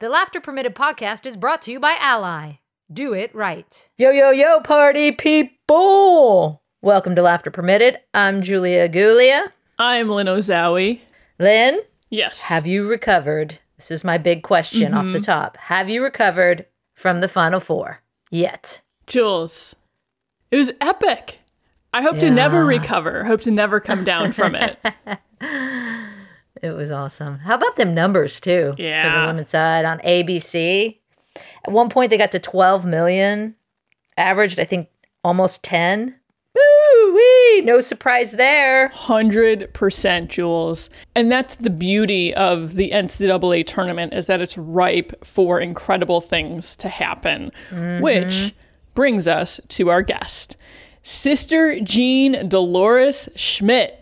The Laughter Permitted podcast is brought to you by Ally. Do it right. Yo, yo, yo, party people! Welcome to Laughter Permitted. I'm Julia Gulia. I'm Lynn Ozawi. Lynn, Yes. have you recovered? This is my big question off the mm-hmm. top. Have you recovered from the Final Four yet? Jules. It was epic. I hope to never recover. Hope to never come down from it. It was awesome. How about them numbers too? Yeah. For the women's side on ABC. At one point they got to 12 million, averaged I think almost 10. Woo wee! No surprise there. 100% Jules. And that's the beauty of the NCAA tournament is that it's ripe for incredible things to happen, mm-hmm. which brings us to our guest, Sister Jean Dolores Schmidt.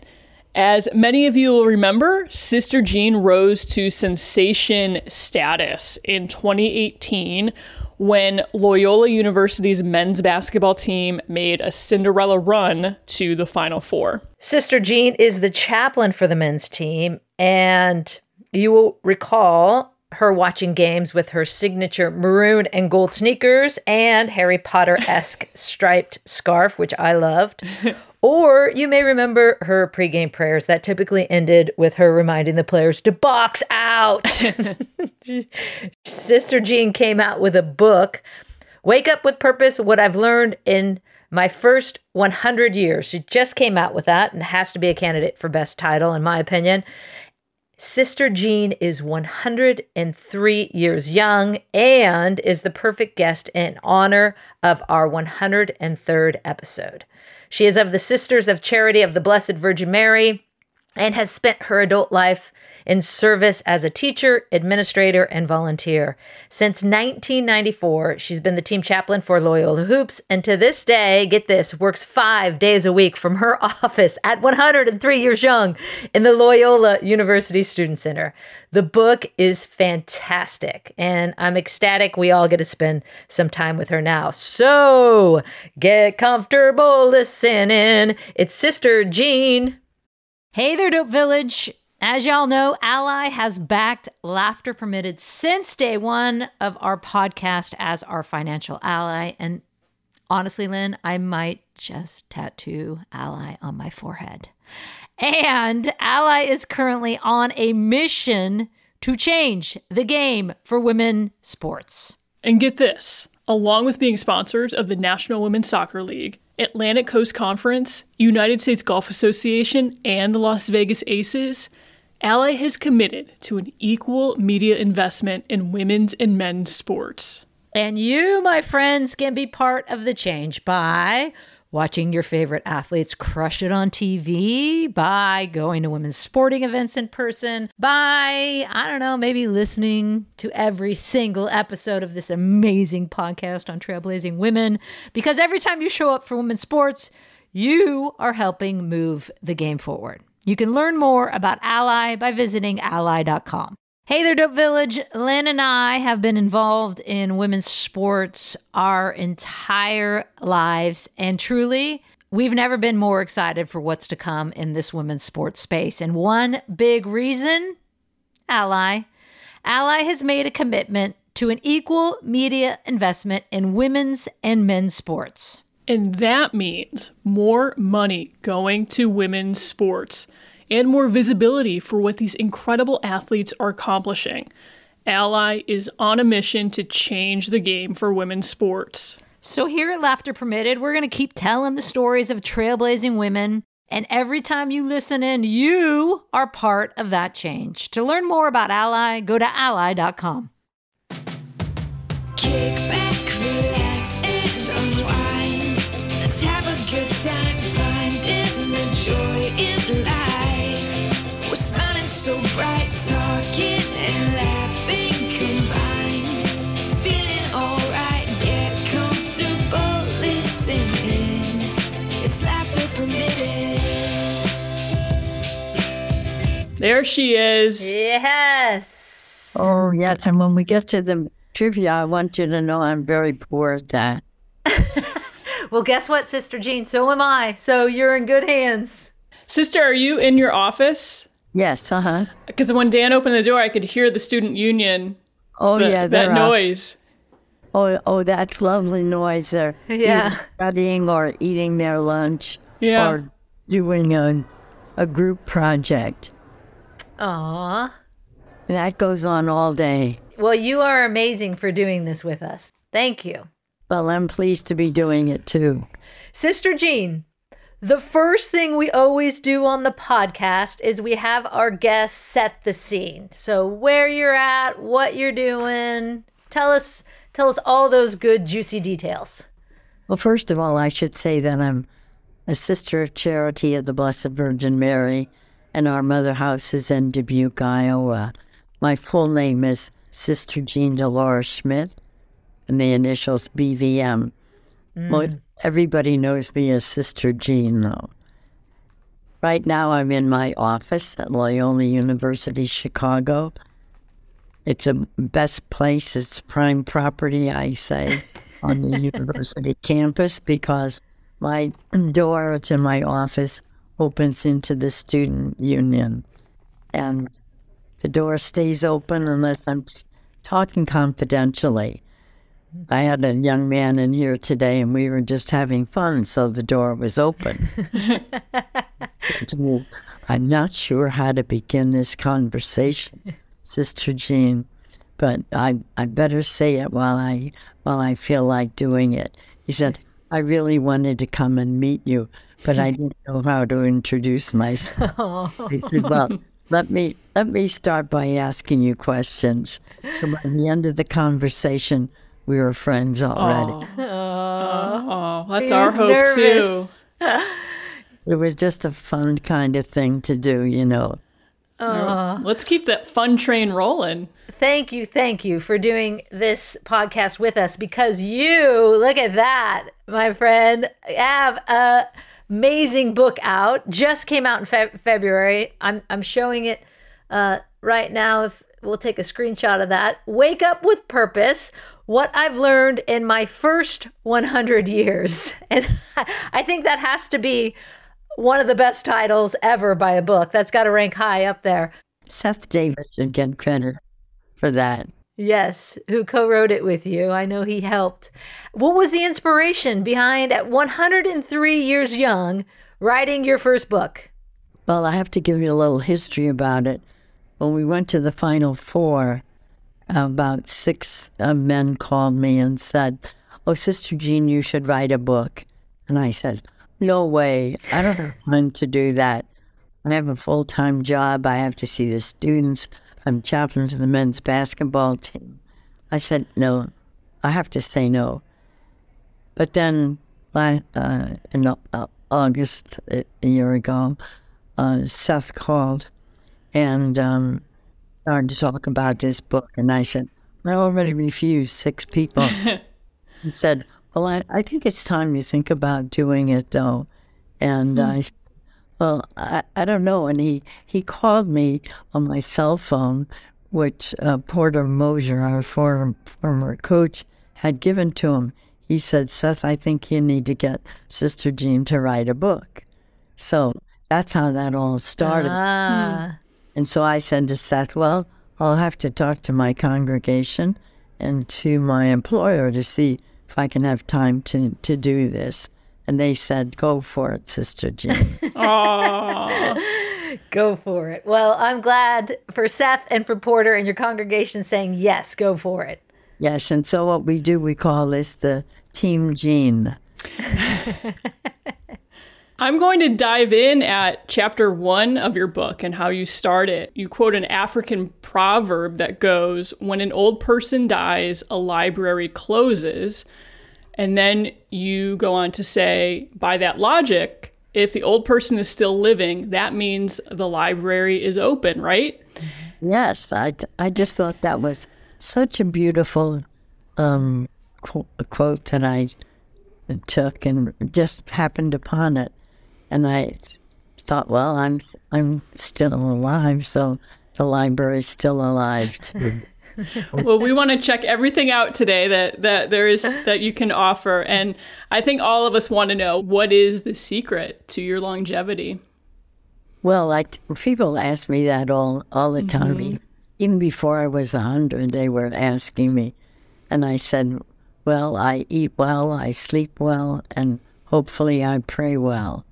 As many of you will remember, Sister Jean rose to sensation status in 2018 when Loyola University's men's basketball team made a Cinderella run to the Final Four. Sister Jean is the chaplain for the men's team, and you will recall her watching games with her signature maroon and gold sneakers and Harry Potter esque striped scarf, which I loved. Or you may remember her pregame prayers that typically ended with her reminding the players to box out. Sister Jean came out with a book, Wake Up with Purpose What I've Learned in My First 100 Years. She just came out with that and has to be a candidate for Best Title, in my opinion. Sister Jean is 103 years young and is the perfect guest in honor of our 103rd episode. She is of the Sisters of Charity of the Blessed Virgin Mary and has spent her adult life in service as a teacher, administrator, and volunteer. Since 1994, she's been the team chaplain for Loyola Hoops, and to this day, get this, works five days a week from her office at 103 years young in the Loyola University Student Center. The book is fantastic, and I'm ecstatic we all get to spend some time with her now. So get comfortable listening. It's Sister Jean. Hey there, Dope Village. As y'all know, Ally has backed Laughter Permitted since day one of our podcast as our financial ally. And honestly, Lynn, I might just tattoo Ally on my forehead. And Ally is currently on a mission to change the game for women sports. And get this along with being sponsors of the National Women's Soccer League, Atlantic Coast Conference, United States Golf Association, and the Las Vegas Aces, Ally has committed to an equal media investment in women's and men's sports. And you, my friends, can be part of the change by watching your favorite athletes crush it on TV, by going to women's sporting events in person, by, I don't know, maybe listening to every single episode of this amazing podcast on trailblazing women. Because every time you show up for women's sports, you are helping move the game forward. You can learn more about Ally by visiting ally.com. Hey there, Dope Village. Lynn and I have been involved in women's sports our entire lives, and truly, we've never been more excited for what's to come in this women's sports space. And one big reason Ally. Ally has made a commitment to an equal media investment in women's and men's sports. And that means more money going to women's sports and more visibility for what these incredible athletes are accomplishing. Ally is on a mission to change the game for women's sports. So, here at Laughter Permitted, we're going to keep telling the stories of trailblazing women. And every time you listen in, you are part of that change. To learn more about Ally, go to ally.com. Kick back, There she is. Yes. Oh, yes. And when we get to the trivia, I want you to know I'm very poor at that. Well, guess what, Sister Jean? So am I. So you're in good hands. Sister, are you in your office? Yes, uh huh. Because when Dan opened the door, I could hear the student union Oh That- yeah, that they're, uh, noise. Oh, oh, that's lovely noise. They're Yeah. studying or eating their lunch Yeah. or doing a, a group project. Aw. And that goes on all day. Well, you are amazing for doing this with us. Thank you. Well, I'm pleased to be doing it too. Sister Jean, the first thing we always do on the podcast is we have our guests set the scene. So where you're at, what you're doing, tell us tell us all those good juicy details. Well, first of all, I should say that I'm a sister of charity of the Blessed Virgin Mary, and our mother house is in Dubuque, Iowa. My full name is Sister Jean Dolores Schmidt, and the initials BVM. Mo- mm. Everybody knows me as Sister Jean, though. Right now, I'm in my office at Loyola University, Chicago. It's a best place. It's prime property, I say, on the university campus because my door to my office opens into the student union, and the door stays open unless I'm talking confidentially. I had a young man in here today, and we were just having fun, so the door was open. Me, I'm not sure how to begin this conversation, Sister Jean, but I I better say it while I while I feel like doing it. He said, I really wanted to come and meet you, but I didn't know how to introduce myself. He said, Well, let me let me start by asking you questions. So by the end of the conversation, we were friends already. Oh, that's He our hope nervous. It was just a fun kind of thing to do, you know. too. Let's keep that fun train rolling. Thank you, thank you for doing this podcast with us because you, look at that, my friend, have a amazing book out. Just came out in Fe- February. I'm I'm showing it uh, right now. If we'll take a screenshot of that. Wake up with purpose. What I've learned in my first 100 years, and I think that has to be one of the best titles ever by a book. That's got to rank high up there. Seth Davis should get credit for that. Yes, who co wrote it with you. I know he helped. What was the inspiration behind, at 103 years young, writing your first book? Well, I have to give you a little history about it. When we went to the Final Four, about six uh, men called me and said, Oh, Sister Jean, you should write a book. And I said, No way. I don't time to do that. I have a full time job. I have to see the students. I'm chaplain to the men's basketball team. I said, No, I have to say no. But then, uh, in August, a year ago, uh, Seth called and um, started to talk about this book. And I said, I already refused six people. he said, Well, I, I think it's time you think about doing it, though. And I said, Well, I, I don't know. And he, he called me on my cell phone, which uh, Porter Moser, our former, former coach, had given to him. He said, Seth, I think you need to get Sister Jean to write a book. So that's how that all started. Ah, And so I said to Seth, Well, I'll have to talk to my congregation and to my employer to see if I can have time to, to do this. And they said, Go for it, Sister Jean. go for it. Well, I'm glad for Seth and for Porter and your congregation saying, Yes, go for it. yes. And so what we do, we call this the Team Jean. I'm going to dive in at chapter one of your book and how you start it. You quote an African proverb that goes, When an old person dies, a library closes. And then you go on to say, by that logic, if the old person is still living, that means the library is open, right? Yes, I, I just thought that was such a beautiful um, qu- quote that I took and just happened upon it, and I thought, well, I'm I'm still alive, so the library is still alive well, we want to check everything out today that that there is that you can offer, and I think all of us want to know what is the secret to your longevity. well, like people ask me that all all the time. Mm-hmm. even before I was a hundred, they were asking me, and I said, "Well, I eat well, I sleep well, and hopefully I pray well."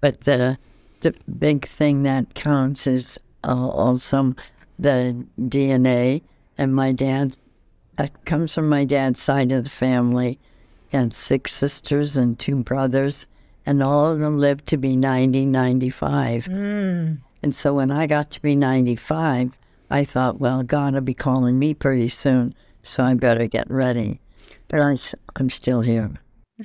But the the big thing that counts is uh, also the DNA, and my dad. That comes from my dad's side of the family. He had six sisters and two brothers, and all of them lived to be 90, 95. And so when I got to be 95, I thought, well, God will be calling me pretty soon, so I better get ready. But I, I, am still here.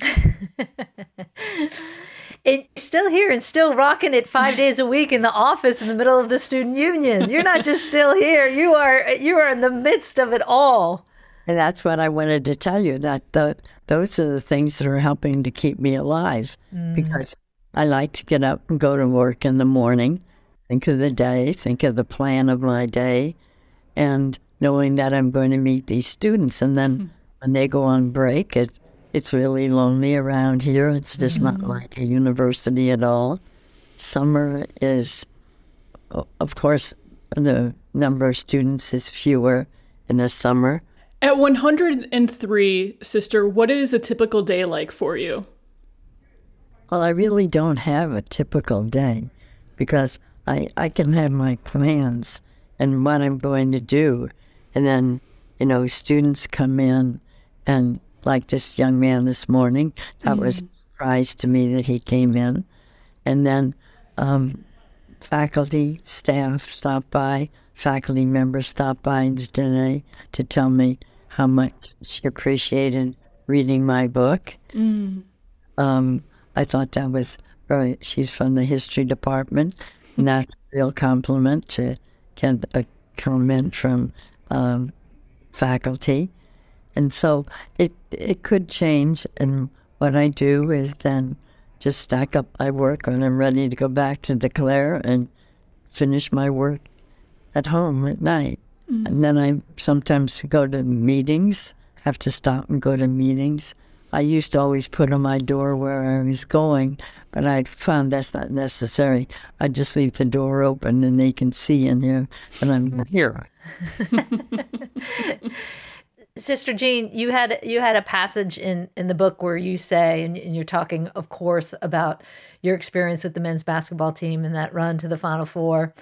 And still here and still rocking it five days a week in the office in the middle of the student union. You're not just still here. You are you are in the midst of it all. And that's what I wanted to tell you that the, those are the things that are helping to keep me alive mm. because I like to get up and go to work in the morning, think of the day, think of the plan of my day, and knowing that I'm going to meet these students. And then hmm. when they go on break, it, it's really lonely around here. It's just not mm-hmm. like a university at all. Summer is, of course, the number of students is fewer in the summer. At 103, sister, what is a typical day like for you? Well, I really don't have a typical day because I, I can have my plans and what I'm going to do. And then, you know, students come in and like this young man this morning, that was a surprise to me that he came in. And then um, faculty, staff stop by, faculty members stop by today to tell me how much she appreciated reading my book. Um, I thought that was very, she's from the history department, and that's a real compliment to get a comment from um, faculty. And so it, it could change, and what I do is then just stack up my work when I'm ready to go back to declare and finish my work at home at night. Mm. And then I sometimes go to meetings, have to stop and go to meetings. I used to always put on my door where I was going, but I found that's not necessary. I just leave the door open and they can see in here that I'm here. Sister Jean, you had you had a passage in in the book where you say, and, and you're talking, of course, about your experience with the men's basketball team and that run to the Final Four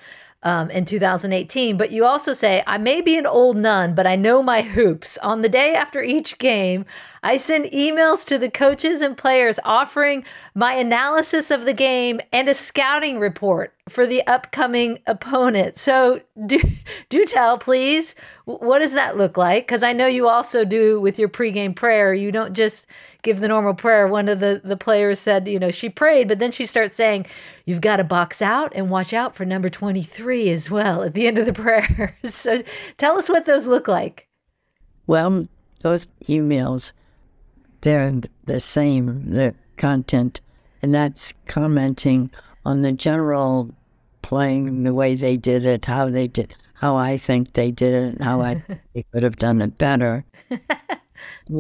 um, in 2018. But you also say, I may be an old nun, but I know my hoops. On the day after each game, I send emails to the coaches and players offering my analysis of the game and a scouting report for the upcoming opponent. So do do tell, please. What does that look like? Because I know you also do with your pregame prayer. You don't just give the normal prayer. One of the the players said, you know, she prayed, but then she starts saying, "You've got to box out and watch out for number twenty three as well." At the end of the prayer. so tell us what those look like. Well, those emails, they're the same, the content, and that's commenting on the general playing, the way they did it, how they did, how I think they did it, and how I they could have done it better.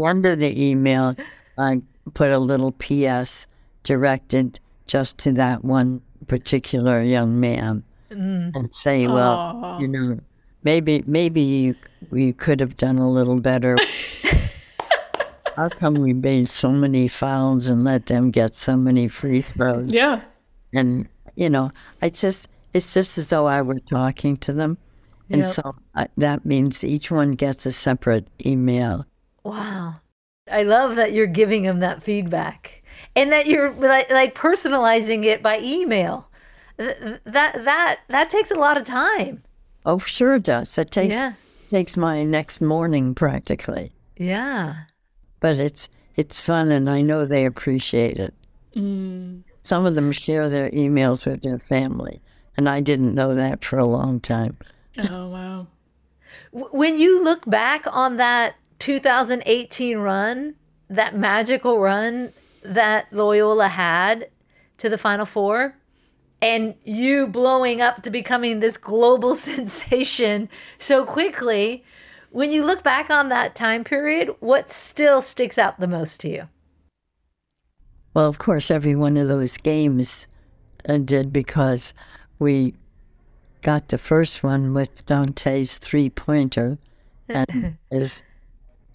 Under the email, I put a little PS directed just to that one particular young man mm. and say, well, you know, maybe maybe you, we could have done a little better. How come we made so many fouls and let them get so many free throws? Yeah. And you know, I just it's just as though I were talking to them, and Yep. so I, that means each one gets a separate email. Wow. I love that you're giving them that feedback and that you're like, like personalizing it by email. Th- That that that takes a lot of time. Oh, sure it does. It takes Yeah. takes my next morning practically, Yeah. But it's it's fun, and I know they appreciate it. Mm. Some of them share their emails with their family, and I didn't know that for a long time. Oh, wow. When you look back on that 2018 run, that magical run that Loyola had to the Final Four, and you blowing up to becoming this global sensation so quickly, when you look back on that time period, what still sticks out the most to you? Well, of course, every one of those games uh, did because we got the first one with Donte's three pointer. And is,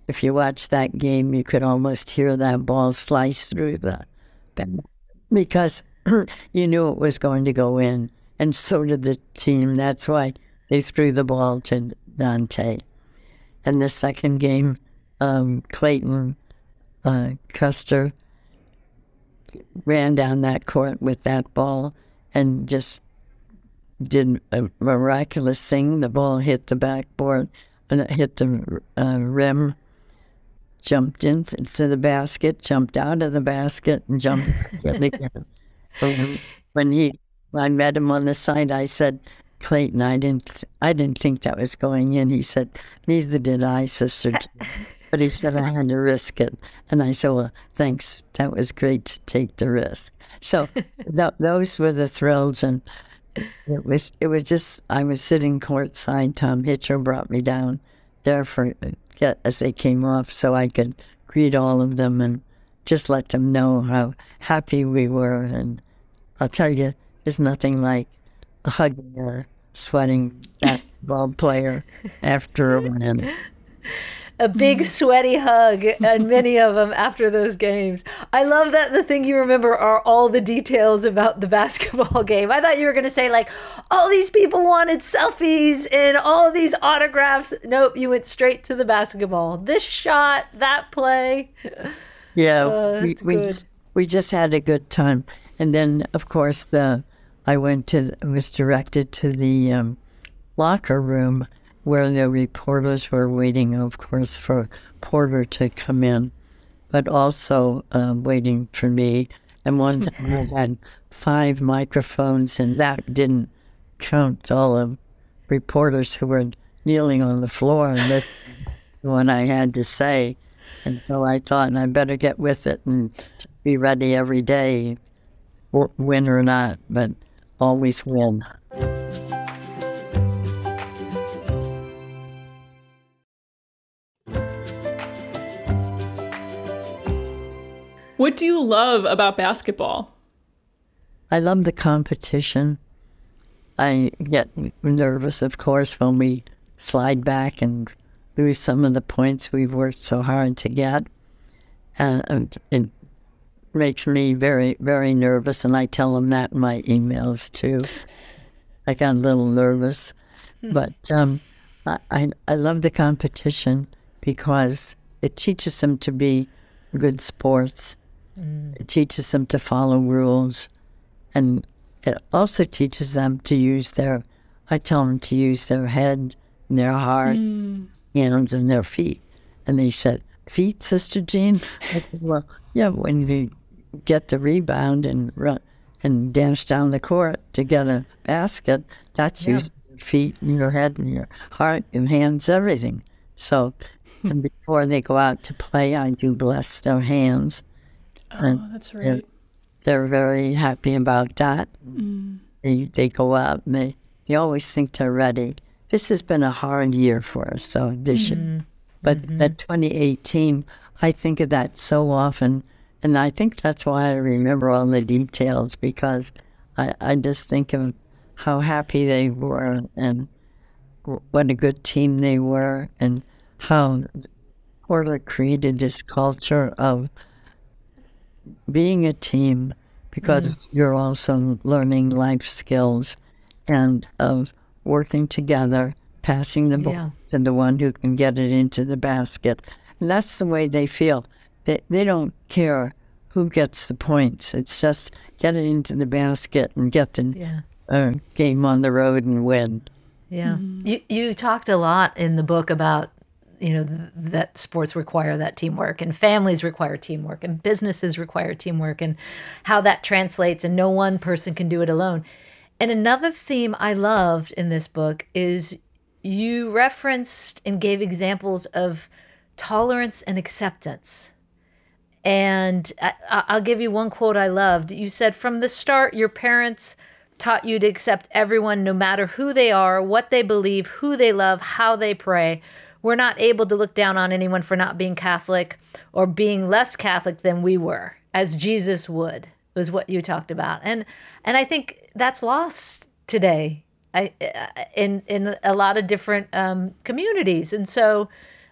if you watch that game, you could almost hear that ball slice through the because you knew it was going to go in. And so did the team. That's why they threw the ball to Dante. And the second game, um, Clayton uh, Custer ran down that court with that ball and just did a miraculous thing. The ball hit the backboard and it hit the uh, rim, jumped into the basket, jumped out of the basket, and jumped again. When- when he, when I met him on the side, I said, Clayton, I didn't, I didn't think that was going in. He said, neither did I, Sister. But he said I had to risk it, and I said, "Well, thanks. That was great to take the risk." So th- those were the thrills, and it was it was just I was sitting courtside. Tom Hitcho brought me down there for get as they came off, so I could greet all of them and just let them know how happy we were. And I'll tell you, there's nothing like hugging a sweating basketball player after a win. a big mm-hmm. sweaty hug and many of them after those games. I love that the thing you remember are all the details about the basketball game. I thought you were going to say like all these people wanted selfies and all these autographs. Nope, you went straight to the basketball. This shot, that play. Yeah, Oh, we, we just we just had a good time, and then of course the I went to was directed to the um, locker room where the reporters were waiting, of course, for Porter to come in, but also um, waiting for me. And one had five microphones, and that didn't count all the reporters who were kneeling on the floor and listening to what I had to say. And so I thought, I better get with it and be ready every day, win or not, but always win. What do you love about basketball? I love the competition. I get nervous, of course, when we slide back and lose some of the points we've worked so hard to get. And and it makes me very, very nervous, and I tell them that in my emails too. I got a little nervous, hmm. but um, I, I, I love the competition because it teaches them to be good sports. Mm. It teaches them to follow rules and it also teaches them to use their i tell them to use their head and their heart mm. hands and their feet. And they said feet sister jean? I said well yeah when you get the rebound and run and dance down the court to get a basket that's using your feet and your head and your heart and hands everything so hmm. and before they go out to play i do bless their hands oh, and Oh, that's they're- right. they're very happy about that. Mm. They, they go out and they, they always think they're ready. This has been a hard year for us, though, this year. Mm-hmm. But mm-hmm. at 2018, I think of that so often. And I think that's why I remember all the details because I, I just think of how happy they were and what a good team they were and how Porter created this culture of being a team because mm-hmm. you're also learning life skills and of working together, passing the ball Yeah. to the one who can get it into the basket. And that's the way they feel. They, they don't care who gets the points. It's just get it into the basket and get the Yeah. uh, game on the road and win. Yeah. You you talked a lot in the book about you know th- that sports require that teamwork and families require teamwork and businesses require teamwork and how that translates and no one person can do it alone. And another theme I loved in this book is you referenced and gave examples of tolerance and acceptance. And I, I- I'll give you one quote I loved. You said, From the start, your parents taught you to accept everyone no matter who they are, what they believe, who they love, how they pray. We're not able to look down on anyone for not being Catholic or being less Catholic than we were, as Jesus would, was what you talked about. And and I think that's lost today I in in a lot of different um, communities, and so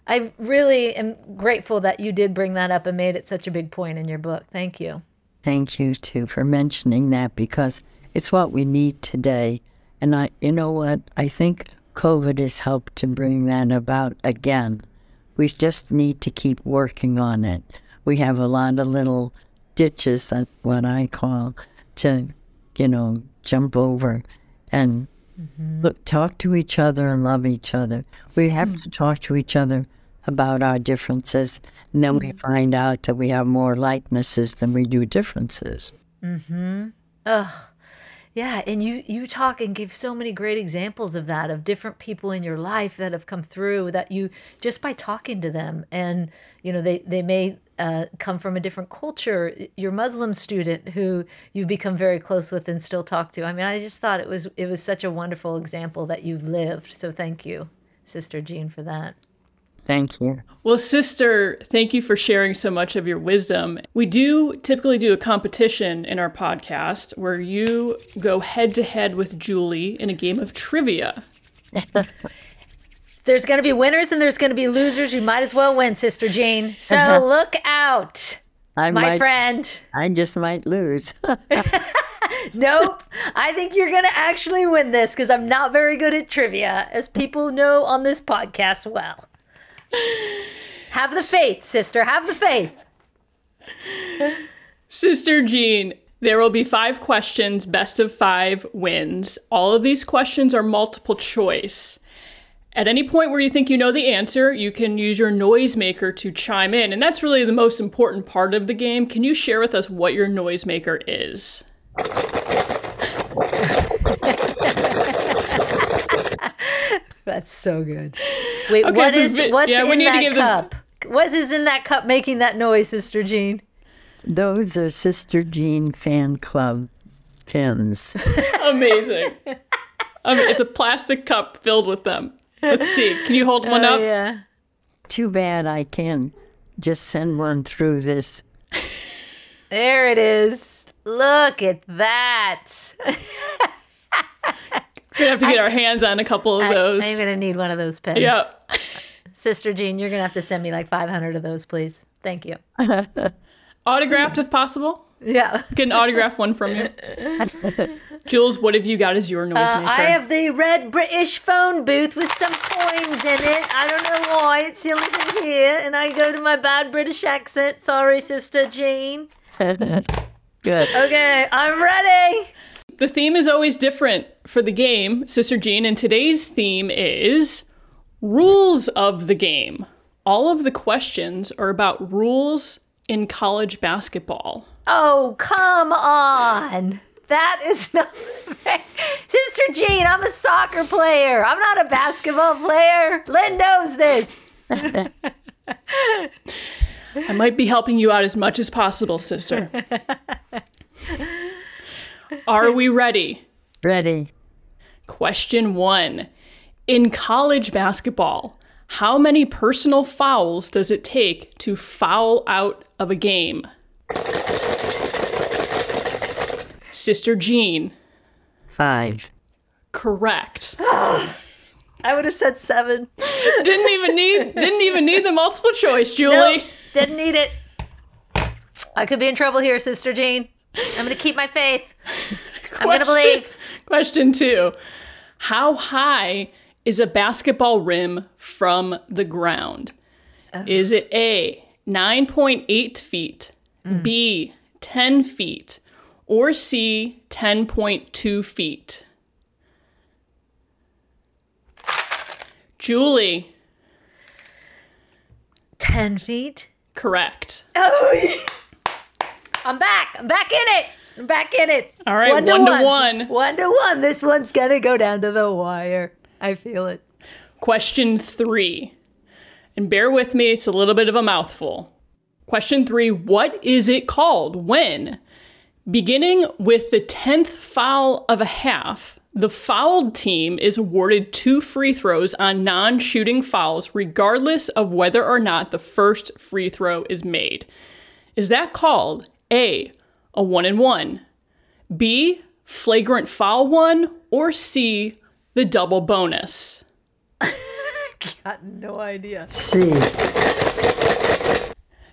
I really am grateful that you did bring that up and made it such a big point in your book. Thank you. Thank you too for mentioning that because it's what we need today. And I, you know what? I think COVID has helped to bring that about again. We just need to keep working on it. We have a lot of little ditches, what I call, to, you know, jump over and Mm-hmm. look, talk to each other and love each other. We have hmm. to talk to each other about our differences, and then we hmm. find out that we have more likenesses than we do differences. Mm-hmm. Yeah, and you you talk and give so many great examples of that of different people in your life that have come through that you just by talking to them and you know they they may uh, come from a different culture. Your Muslim student who you've become very close with and still talk to. I mean, I just thought it was it was such a wonderful example that you've lived. So thank you, Sister Jean, for that. Thank you. Well, sister, thank you for sharing so much of your wisdom. We do typically do a competition in our podcast where you go head to head with Julie in a game of trivia. There's going to be winners and there's going to be losers. You might as well win, Sister Jean. So look out, I my might, friend. I just might lose. Nope. I think you're going to actually win this because I'm not very good at trivia, as people know on this podcast well. Have the faith, sister. Have the faith. Sister Jean, there will be five questions, best of five wins. All of these questions are multiple choice. At any point where you think you know the answer, you can use your noisemaker to chime in. And that's really the most important part of the game. Can you share with us what your noisemaker is? That's so good. Wait, Okay, what the is vi- what's yeah, we in need to that give the- cup? What is in that cup making that noise, Sister Jean? Those are Sister Jean fan club pins. Amazing. um, it's a plastic cup filled with them. Let's see. Can you hold one Oh, up? yeah. Too bad I can just send one through this. There it is. Look at that. We have to get our hands on a couple of those. I, those. am gonna need one of those pens. yeah. Sister Jean, you're gonna have to send me like 500 of those, please. Thank you. Autographed if possible. Yeah. Get an autograph one from you. Jules, what have you got as your noisemaker? Uh, I have the red British phone booth with some coins in it. I don't know why. It's the only thing here. And I go to my bad British accent. Sorry, Sister Jean. Good. Okay, I'm ready. The theme is always different for the game, Sister Jean, and today's theme is rules of the game. All of the questions are about rules in college basketball. Oh, come on. That is not. Sister Jean, I'm a soccer player. I'm not a basketball player. Lynn knows this. I might be helping you out as much as possible, sister. Are we ready? Ready. Question one. In college basketball, how many personal fouls does it take to foul out of a game? Sister Jean, Five. correct. I would have said seven. didn't even need didn't even need the multiple choice, Julie. Nope, didn't need it. I could be in trouble here, Sister Jean. I'm going to keep my faith. I'm going to believe. Question two. How high is a basketball rim from the ground? Is it A, 9.8 feet, mm. B, 10 feet, or C, 10.2 feet? Julie, 10 feet. correct. Oh, I'm back. I'm back in it. I'm back in it. All right, one to one. One to one. This one's going to go down to the wire. I feel it. Question three. And bear with me, it's a little bit of a mouthful. Question three What is it called when, beginning with the 10th foul of a half, the fouled team is awarded two free throws on non shooting fouls, regardless of whether or not the first free throw is made? Is that called A, a one and one, B, flagrant foul one, or C, the double bonus? Got no idea. C.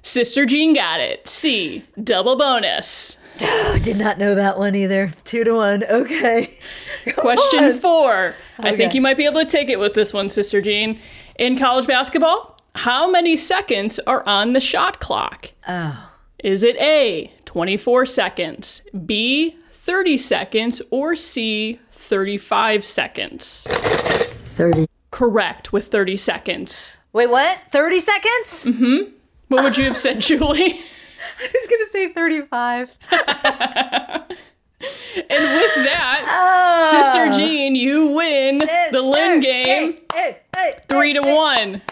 Sister Jean got it. C, double bonus. I oh, did not know that one either. Two to one. Okay. Question four. I think you might be able to take it with this one, Sister Jean. In college basketball, how many seconds are on the shot clock? Oh. Is it A, 24 seconds, B, 30 seconds, or C, 35 seconds? 30. Correct, with 30 seconds. Wait, what? 30 seconds? Mm-hmm. What would you have said, Julie? I was going to say 35. And with that, Sister ah. Jean, you win the Lynn game Hey, hey, three to one.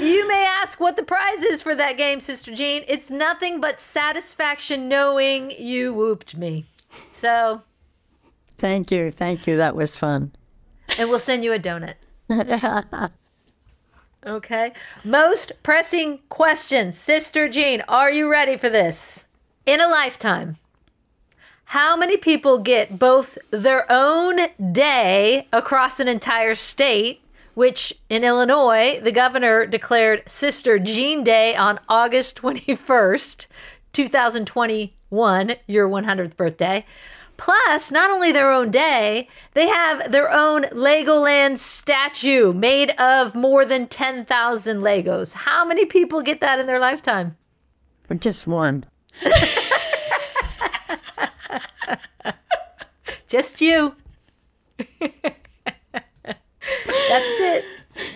You may ask what the prize is for that game, Sister Jean. It's nothing but satisfaction knowing you whooped me. So, Thank you. Thank you. That was fun. And we'll send you a donut. Okay. Most pressing question, Sister Jean, are you ready for this? In a lifetime, how many people get both their own day across an entire state, which in Illinois, the governor declared Sister Jean Day on August 21st, 2021, your 100th birthday? Plus, not only their own day, they have their own Legoland statue made of more than 10,000 Legos. How many people get that in their lifetime? Or just one. Just you. That's it.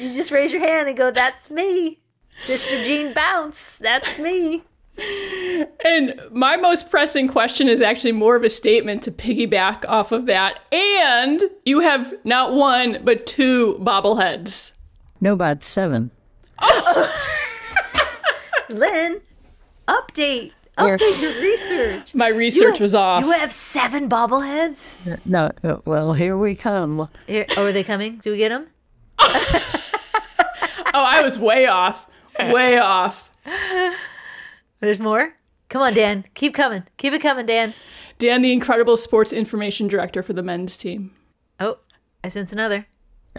You just raise your hand and go, That's me. Sister Jean Bounce. That's me. And my most pressing question is actually more of a statement to piggyback off of that. And you have not one, but two bobbleheads. No, about seven. Lynn, update. Where? Update your research. My research You- was off. You have seven bobbleheads? No, uh, well, here we come. Here, oh, are they coming? Do we get them? Oh, I was way off. Way off. There's more? Come on, Dan. Keep coming. Keep it coming, Dan. Dan, the incredible sports information director for the men's team. Oh, I sense another.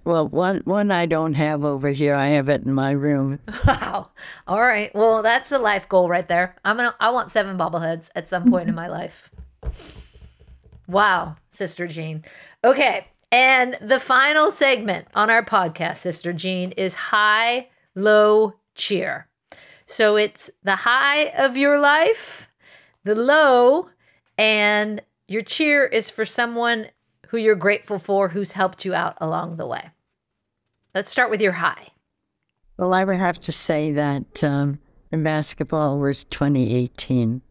Well, one one I don't have over here. I have it in my room. Wow. All right. Well, that's a life goal right there. I'm gonna. I want seven bobbleheads at some point in my life. Wow, Sister Jean. Okay, and the final segment on our podcast, Sister Jean, is high, low, cheer. So it's the high of your life, the low, and your cheer is for someone who you're grateful for who's helped you out along the way. Let's start with your high. Well, I would have to say that um, in basketball was 2018.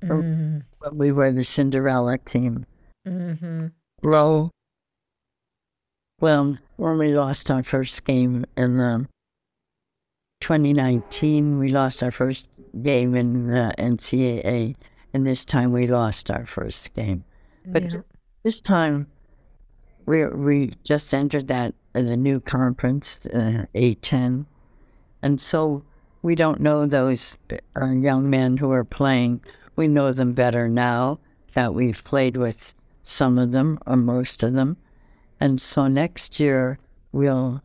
When We were the Cinderella team. Mm-hmm. Low. Well, when we lost our first game in um, 2019, we lost our first game in uh, NCAA, and this time we lost our first game. But Yeah. this time, we we just entered that uh, the new conference, uh, A10, and so we don't know those uh, young men who are playing. We know them better now that we've played with some of them or most of them, and so next year we'll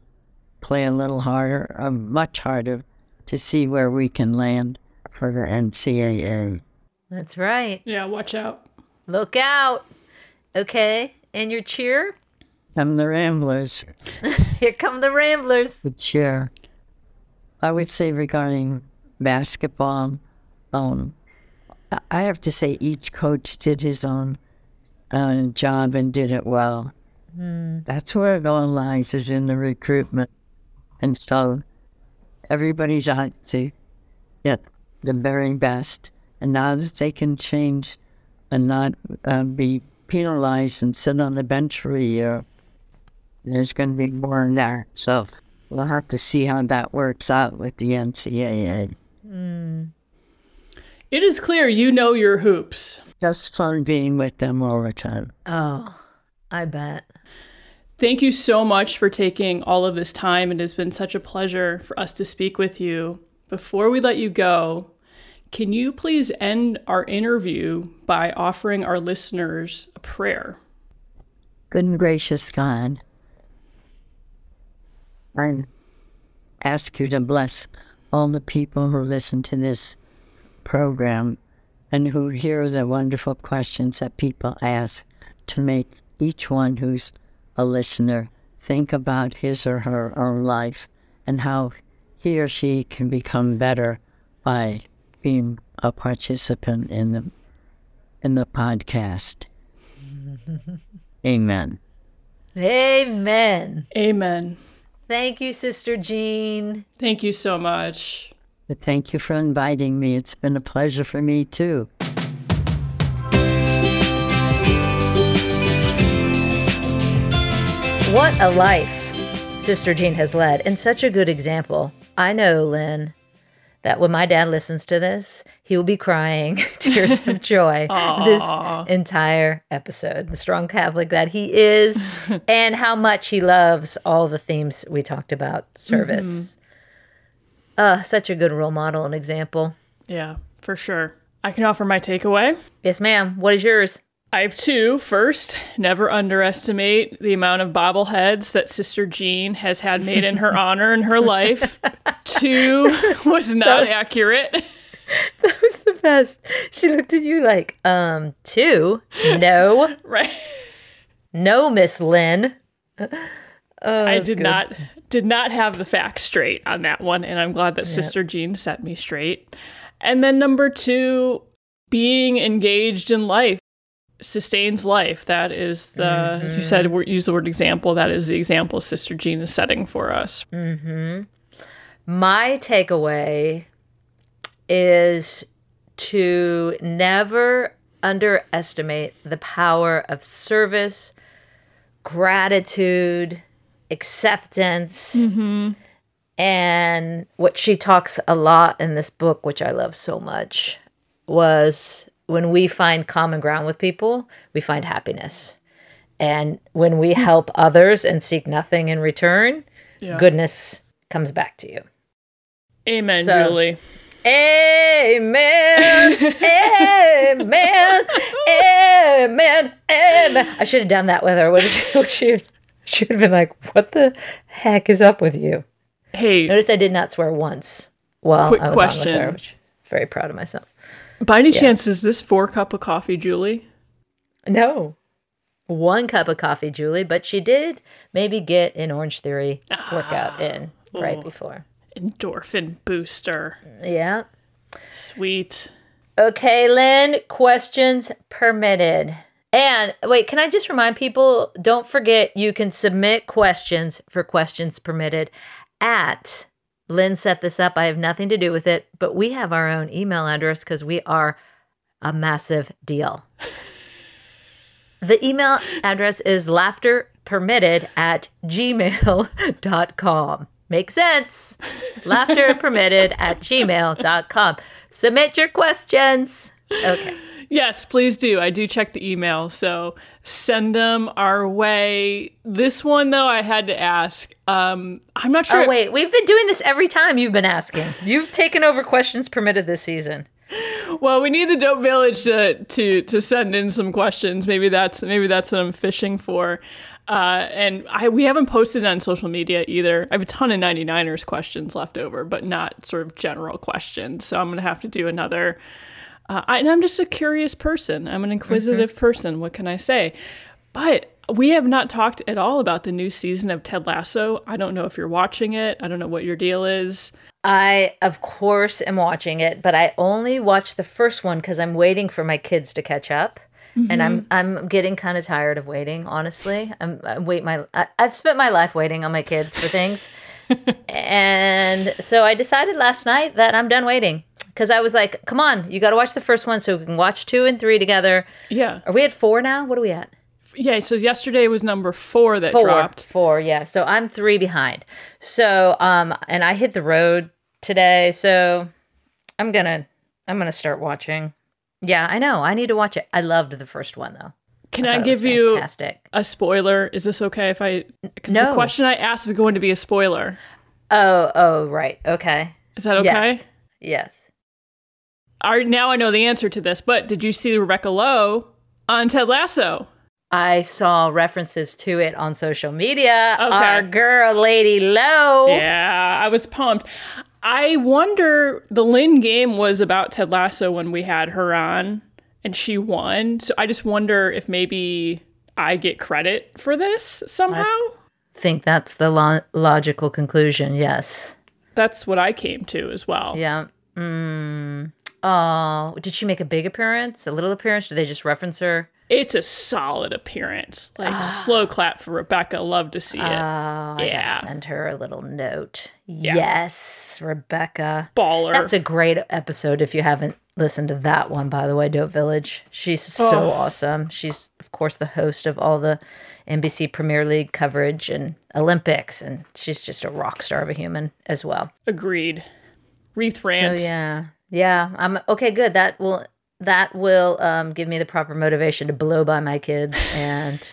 play a little harder, uh, much harder, to see where we can land for the NCAA. That's right. Yeah, watch out. Look out. Okay. And your cheer? Come the Ramblers. Here come the Ramblers. the cheer. I would say regarding basketball, um, I- I have to say each coach did his own uh, job and did it well. That's where it all lies, is in the recruitment. And so everybody's out to get the very best. And now that they can change and not uh, be penalized and sit on the bench for a year, there's going to be more in there. So we'll have to see how that works out with the NCAA. It is clear you know your hoops. Just fun being with them all the time. Oh, I bet. Thank you so much for taking all of this time. It has been such a pleasure for us to speak with you. Before we let you go, can you please end our interview by offering our listeners a prayer? Good and gracious God, I ask you to bless all the people who listen to this program and who hear the wonderful questions that people ask to make each one who's a listener think about his or her own life and how he or she can become better by being a participant in the in the podcast. Amen. Amen. Amen. Thank you, Sister Jean. Thank you so much. But thank you for inviting me. It's been a pleasure for me too. What a life Sister Jean has led, and such a good example. I know, Lynn, that when my dad listens to this, he will be crying tears of joy this entire episode. The strong Catholic that he is, and how much he loves all the themes we talked about service. Uh, such a good role model and example. Yeah, for sure. I can offer my takeaway. Yes, ma'am. What is yours? I have two. First, never underestimate the amount of bobbleheads that Sister Jean has had made in her honor in her life. Two was not accurate. That was the best. She looked at you like, um, two? No. Right. No, Miss Lynn. I did good. not did not have the facts straight on that one, and I'm glad that Sister Jean set me straight. And then number two, being engaged in life sustains life. That is the, as you said, mm-hmm. we use the word example. That is the example Sister Jean is setting for us. Mm-hmm. My takeaway is to never underestimate the power of service, gratitude, acceptance. Mm-hmm. And what she talks a lot in this book, which I love so much, was when we find common ground with people, we find happiness. And when we help others and seek nothing in return, Yeah. goodness comes back to you. Amen, So- Julie. Amen. Amen. Amen. Amen. I should have done that with her. What did she, she would have been like, "What the heck is up with you?" Hey, Notice I did not swear once. Well, Quick I was on with her, which very proud of myself. By any chance, is this four cup of coffee, Julie? No, one cup of coffee, Julie, but she did maybe get an Orange Theory ah. workout in right before. Endorphin booster. Yeah. Sweet. Okay, Lynn, questions permitted. And wait, can I just remind people don't forget you can submit questions for questions permitted at Lynn set this up. I have nothing to do with it, but we have our own email address because we are a massive deal. the email address is laughterpermitted at gmail.com. Makes sense. Laughterpermitted at gmail.com. Submit your questions. Okay. Yes, please do. I do check the email, so send them our way. This one, though, I had to ask. Um, I'm not sure. Oh, wait. We've been doing this every time you've been asking. You've taken over questions permitted this season. Well, we need the Dope Village to to to send in some questions. Maybe that's maybe that's what I'm fishing for. Uh, and I we haven't posted on social media either. I have a ton of 99ers questions left over, but not sort of general questions. So I'm gonna have to do another. Uh, I, and I'm just a curious person. I'm an inquisitive person. What can I say? But we have not talked at all about the new season of Ted Lasso. I don't know if you're watching it. I don't know what your deal is. I, of course, am watching it, but I only watched the first one because I'm waiting for my kids to catch up. And I'm I'm getting kind of tired of waiting. Honestly, I'm I wait my I, I've spent my life waiting on my kids for things, and so I decided last night that I'm done waiting because I was like, "Come on, you got to watch the first one so we can watch two and three together." Yeah. Are we at four now? What are we at? Yeah. So yesterday was number four that four, dropped. Four, yeah. So I'm three behind. So um, and I hit the road today. So I'm gonna I'm gonna start watching. Yeah, I know. I need to watch it. I loved the first one though. Can I I, thought it was give you fantastic? a spoiler? Is this okay if I? Because No. the question I asked is going to be a spoiler. Oh, oh, right. Okay. Is that okay? Yes. Yes. Now I know the answer to this, but did you see Rebecca Lowe on Ted Lasso? I saw references to it on social media. Okay. Our girl, Lady Lowe. Yeah, I was pumped. I wonder the Lynn game was about Ted Lasso when we had her on and she won. So I just wonder if maybe I get credit for this somehow. think that's the lo- logical conclusion. Yes. That's what I came to as well. Yeah. Mm. Oh, did she make a big appearance? A little appearance? Did they just reference her? It's a solid appearance. Like ah. slow clap for Rebecca. Love to see it. Oh, Yeah. send her a little note. Yes, Rebecca. Baller. That's a great episode if you haven't listened to that one, by the way, Dope Village. She's so Oh. awesome. She's, of course, the host of all the NBC Premier League coverage and Olympics, and she's just a rock star of a human as well. Agreed. Wreath rant. So yeah, yeah. I'm okay. Good. That will that will um, give me the proper motivation to blow by my kids and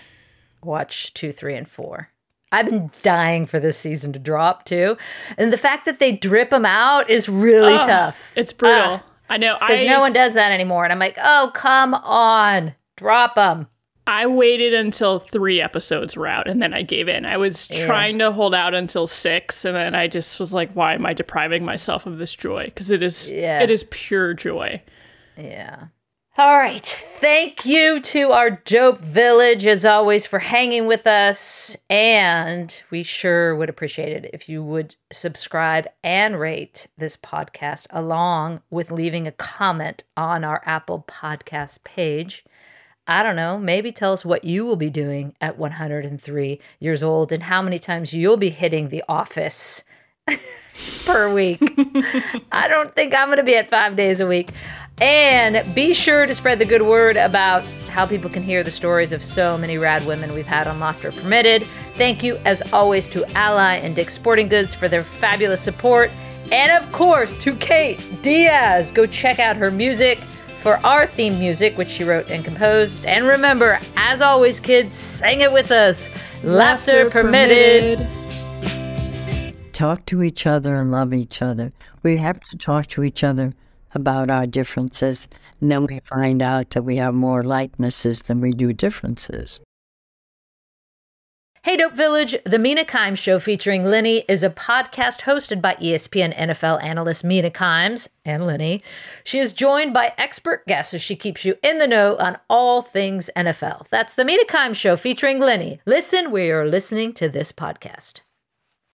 watch two, three, and four. I've been dying for this season to drop too, and the fact that they drip them out is really Ugh, tough. It's brutal. I know. because no one does that anymore, and I'm like, oh come on, drop them. I waited until three episodes were out and then I gave in. I was trying to hold out until six, and then I just was like, "Why am I depriving myself of this joy? Because it is, Yeah. it is pure joy." Yeah. All right. Thank you to our Dope Village, as always, for hanging with us. And we sure would appreciate it if you would subscribe and rate this podcast, along with leaving a comment on our Apple Podcast page. I don't know, maybe tell us what you will be doing at 103 years old and how many times you'll be hitting the office per week. I don't think I'm going to be at five days a week. And be sure to spread the good word about how people can hear the stories of so many rad women we've had on Laughter Permitted. Thank you, as always, to Ally and Dick's Sporting Goods for their fabulous support. And of course, to Kate Diaz. Go check out her music for our theme music, which she wrote and composed. And remember, as always, kids, sing it with us. Laughter, permitted. talk to each other and love each other. We have to talk to each other about our differences, and then we find out that we have more likenesses than we do differences. Hey Dope Village, the Mina Kimes Show featuring Lenny is a podcast hosted by ESPN NFL analyst Mina Kimes and Lenny. She is joined by expert guests as she keeps you in the know on all things NFL. That's the Mina Kimes Show featuring Lenny. Listen where you're listening to this podcast.